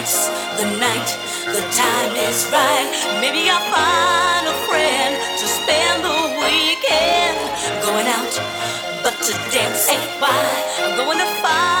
the night, the time is right. Maybe I'll find a friend to spend the weekend. Going out, but to dance ain't why. I'm going to find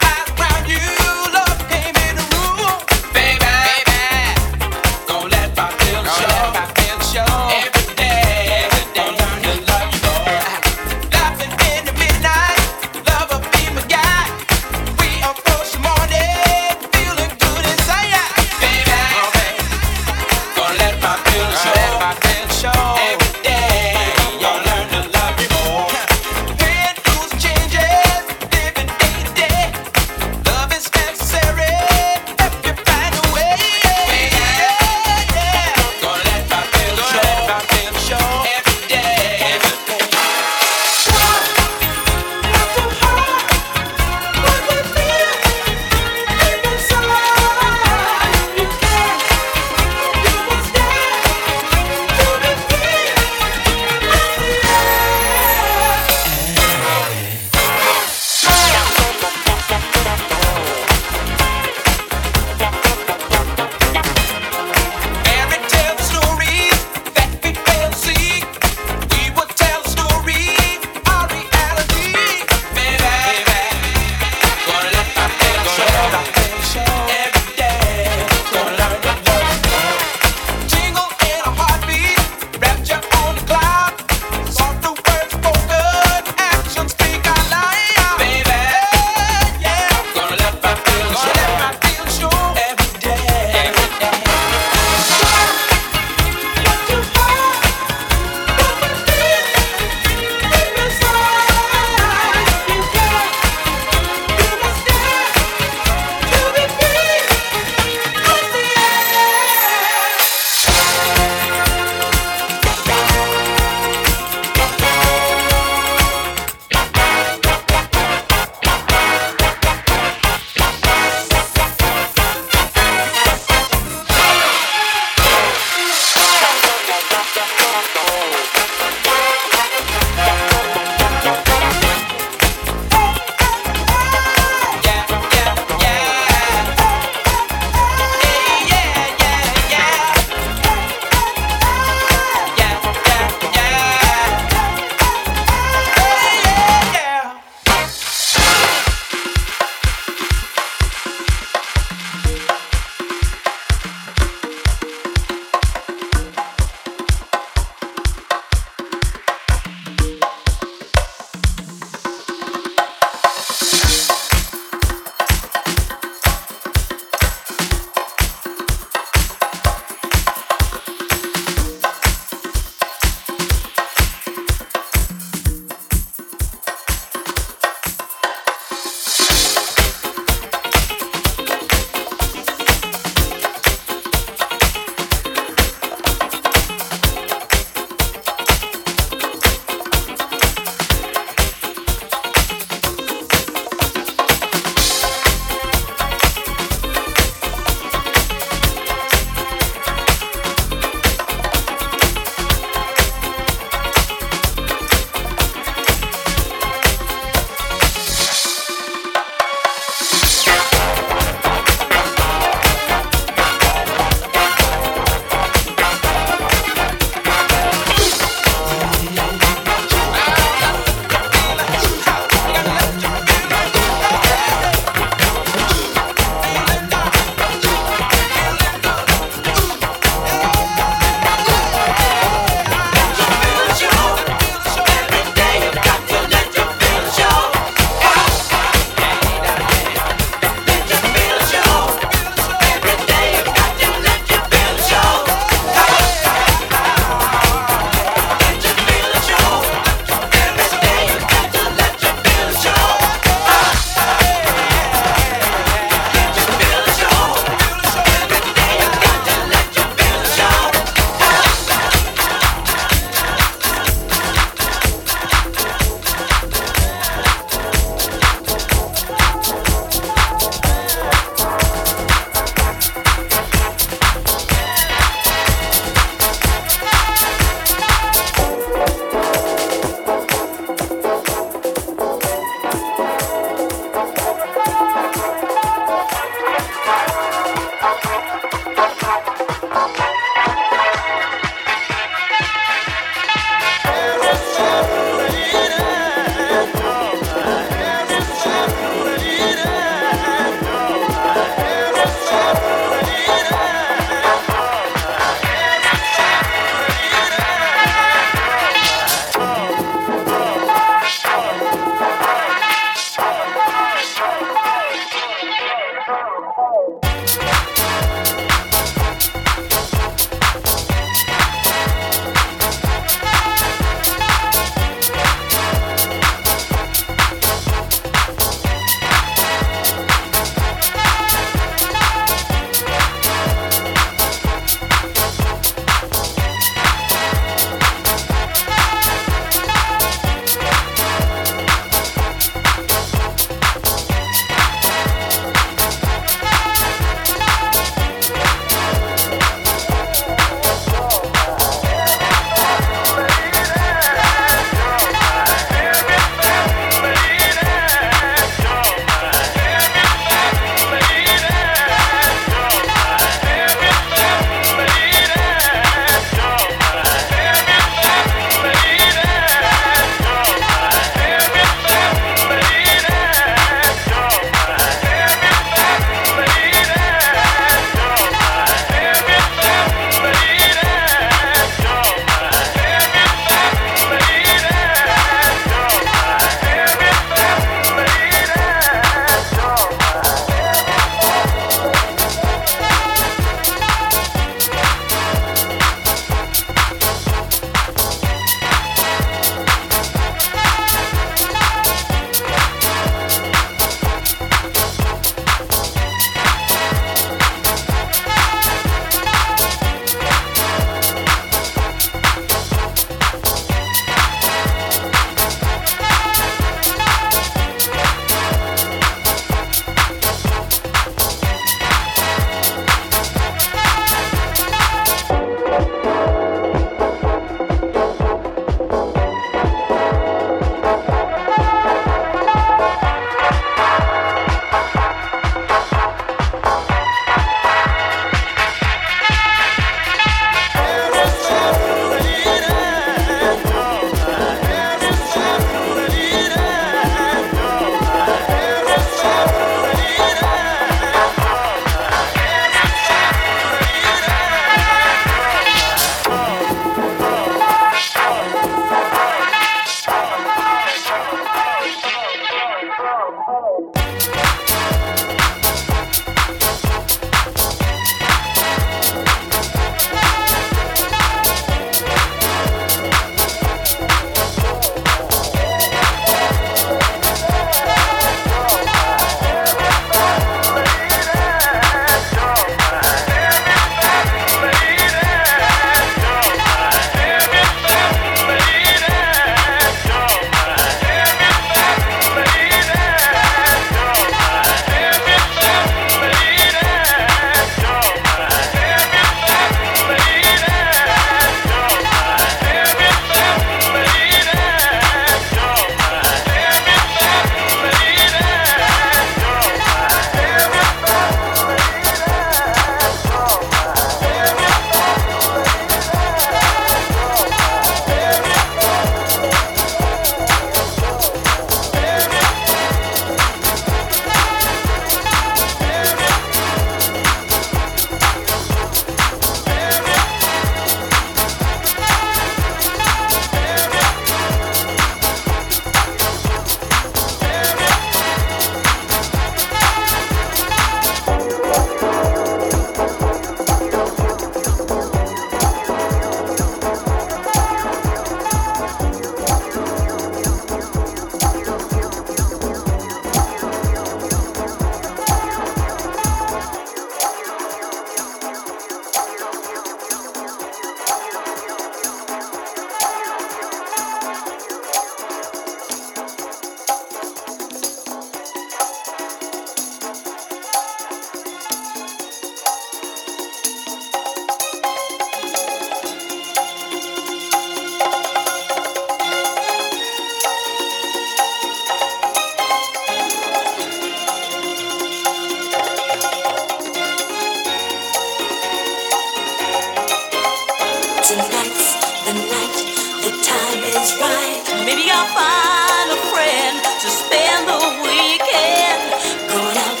Tonight's the night, the time is right. Maybe I'll find a friend to spend the weekend. Going out,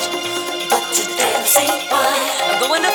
but. I'm going to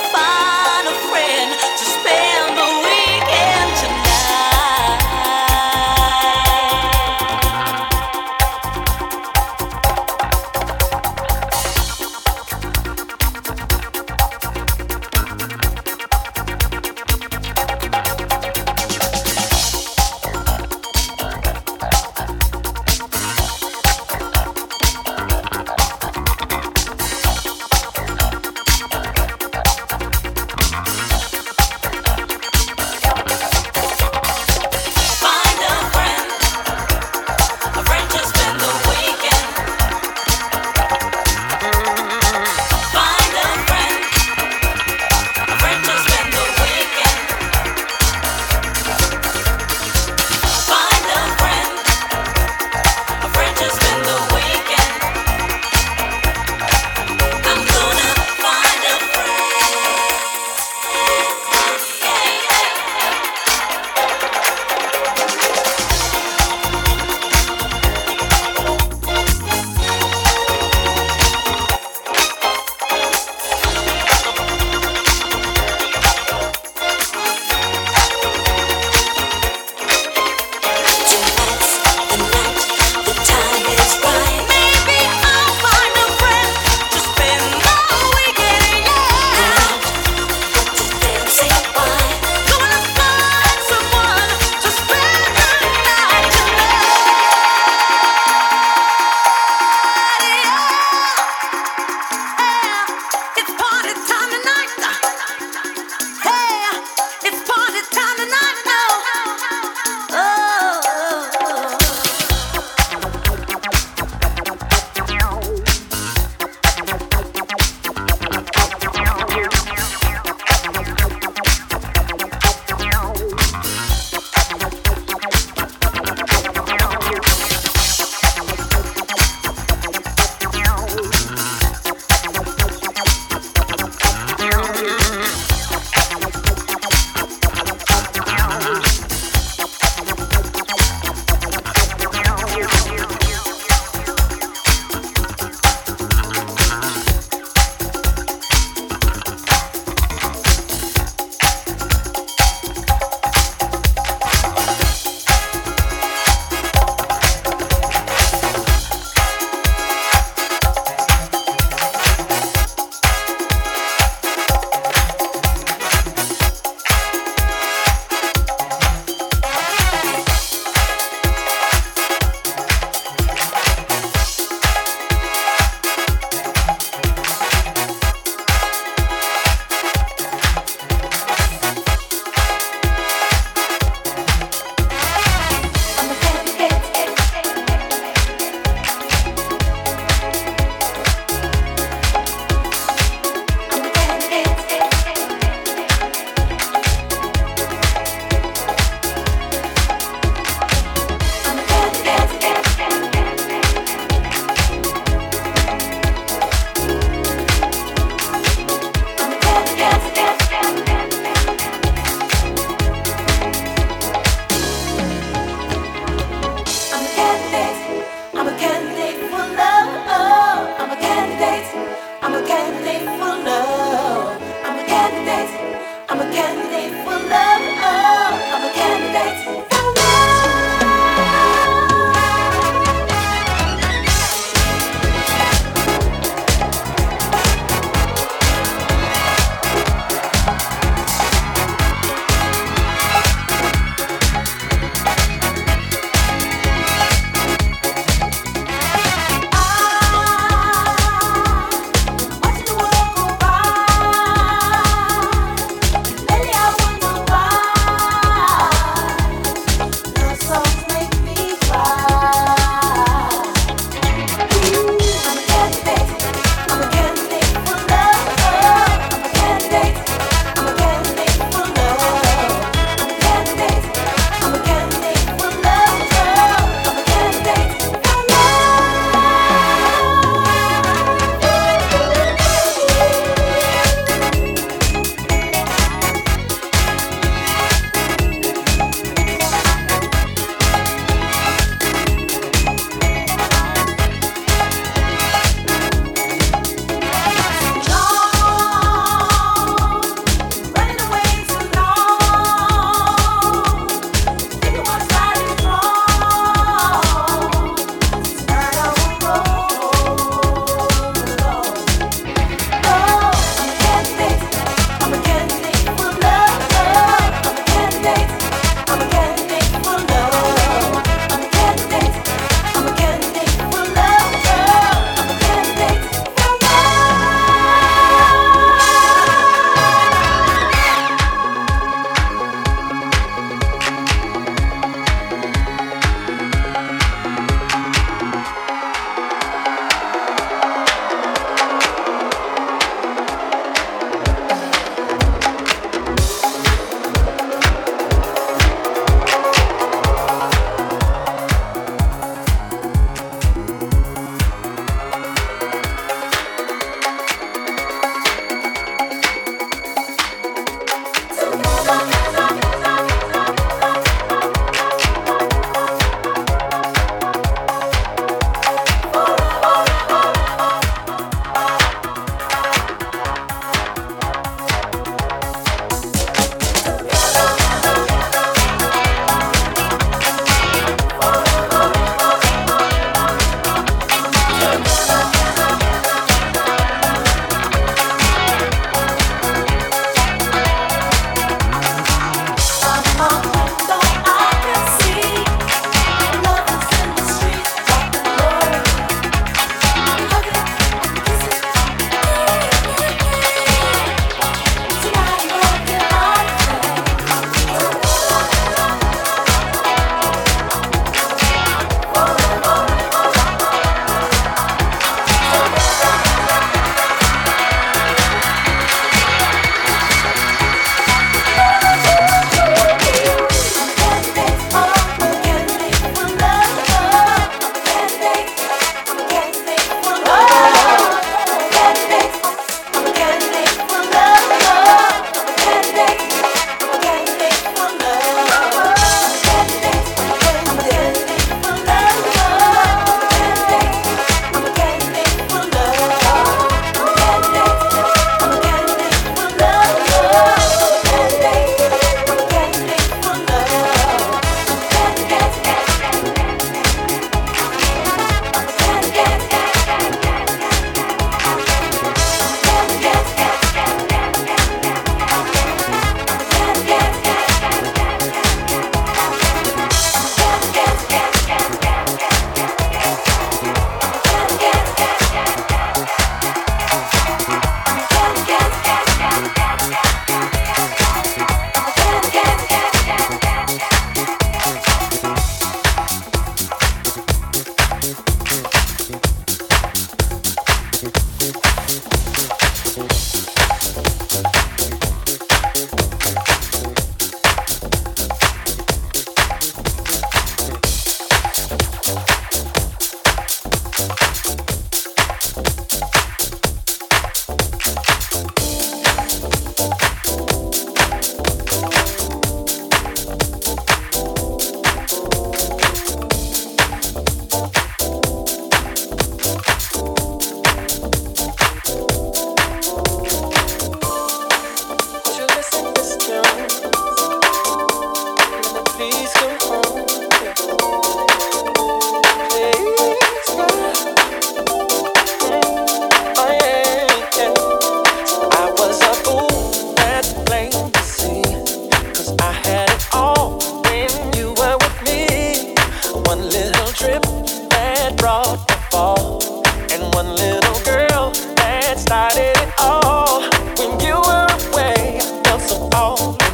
me,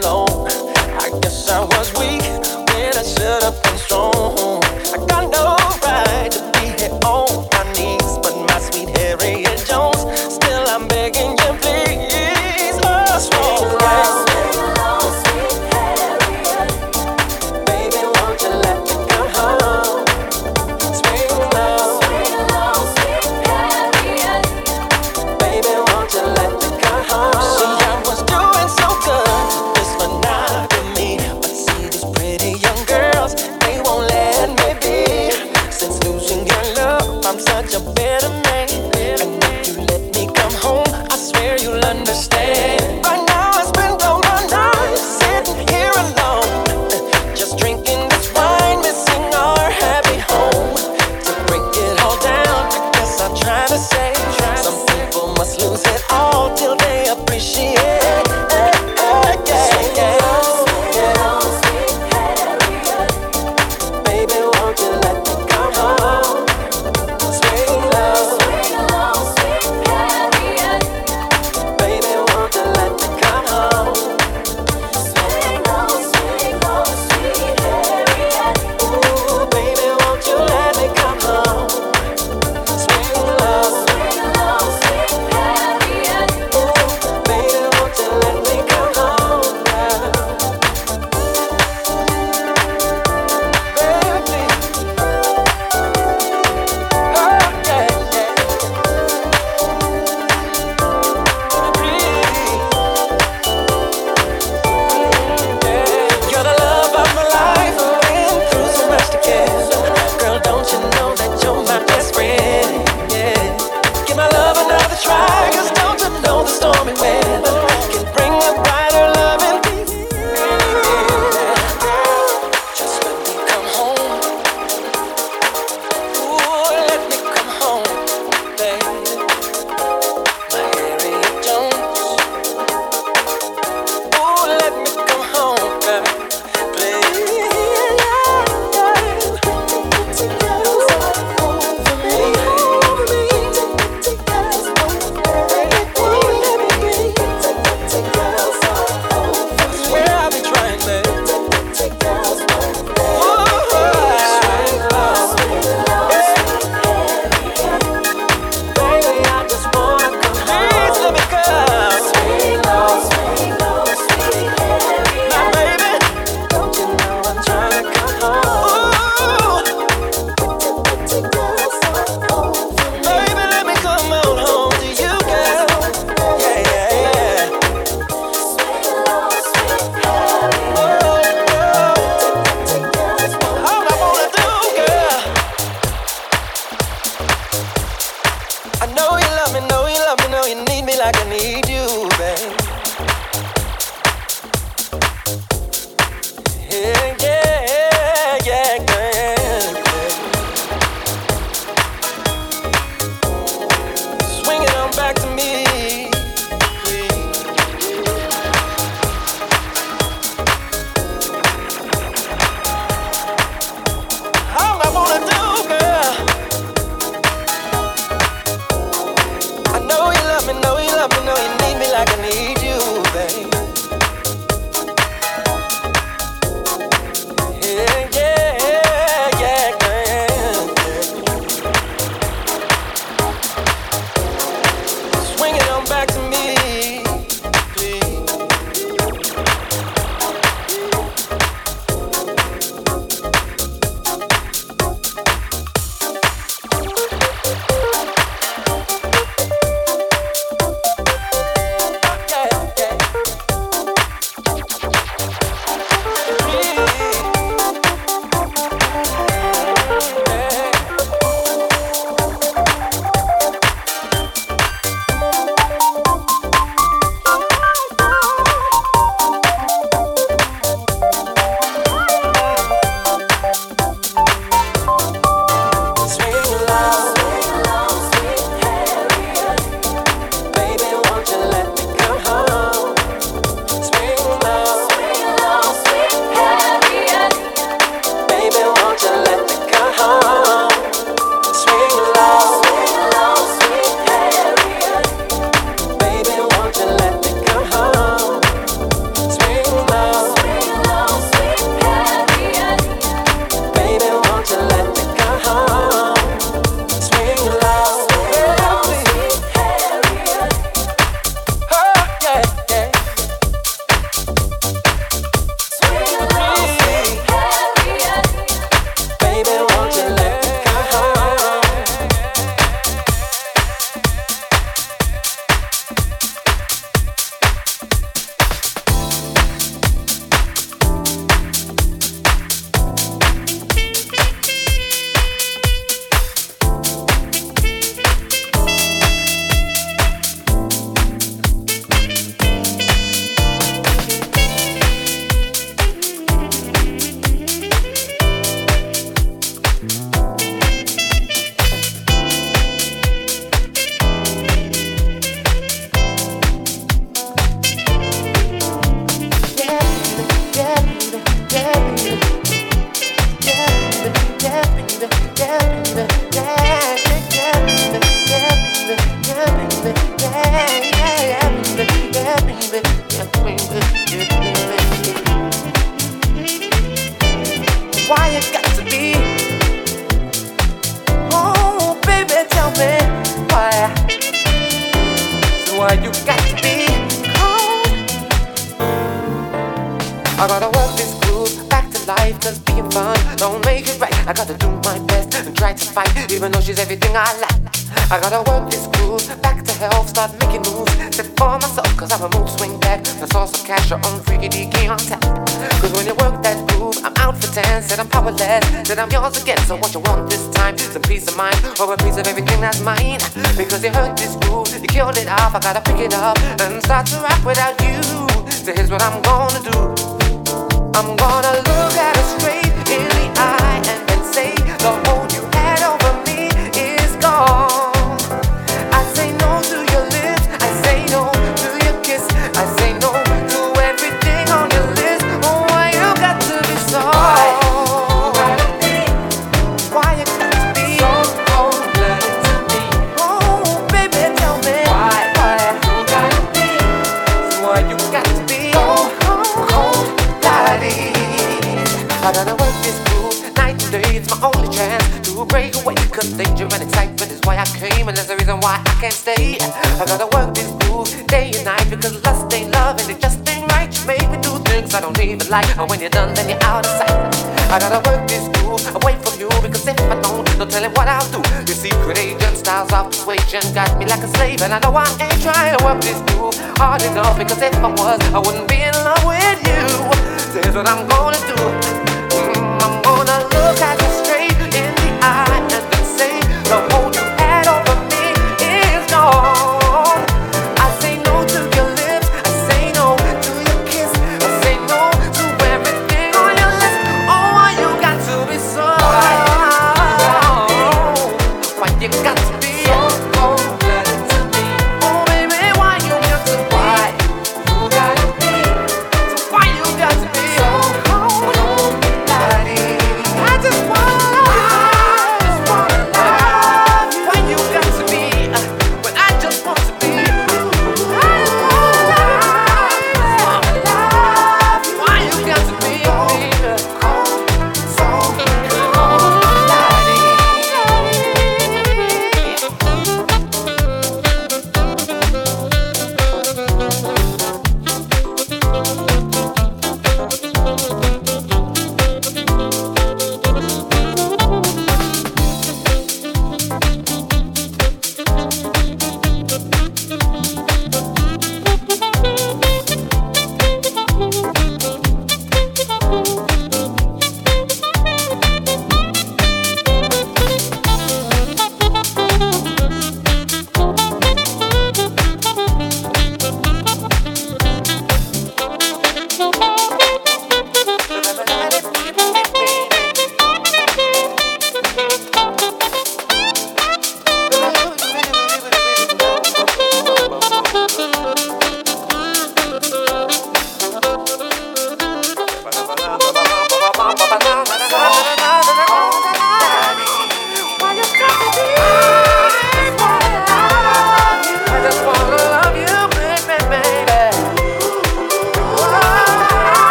know you love me, know you need me. I gotta work this groove day and night because lust ain't love and it just ain't right. You make me do things I don't even like. And when you're done, then you're out of sight. I gotta work this groove away from you because if I don't, no telling what I'll do. Your secret agent styles of persuasion got me like a slave, and I know I ain't trying to work this groove hard enough because if I was, I wouldn't be in love with you. So here's what I'm gonna do. Mm, I'm gonna look at you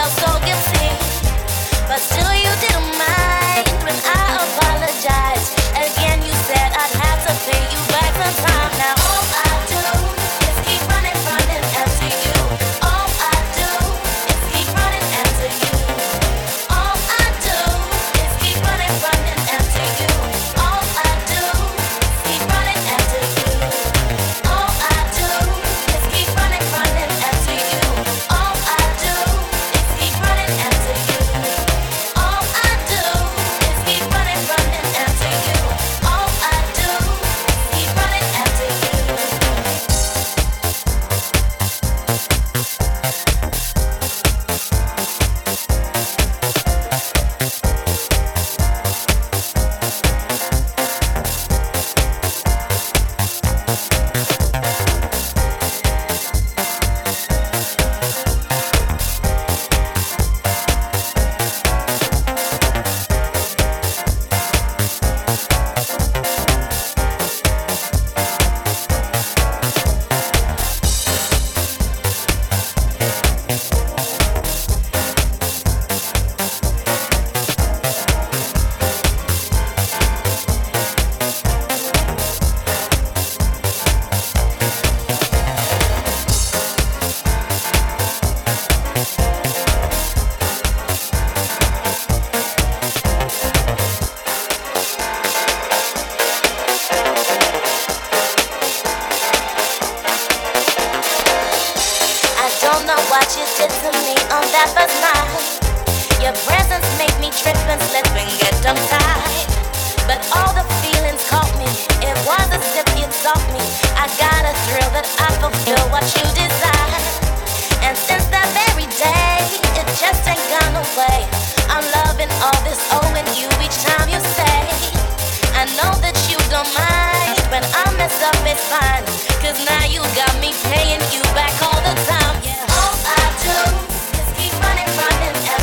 that's all. But still you did. But all the feelings caught me. It was me. I got a thrill that I fulfill what you desire. And since that very day, it just ain't gone away. I'm loving all this you each time you say. I know that you don't mind when I mess up, it's now you got me paying you back all the time. Yeah. All I do is keep running running.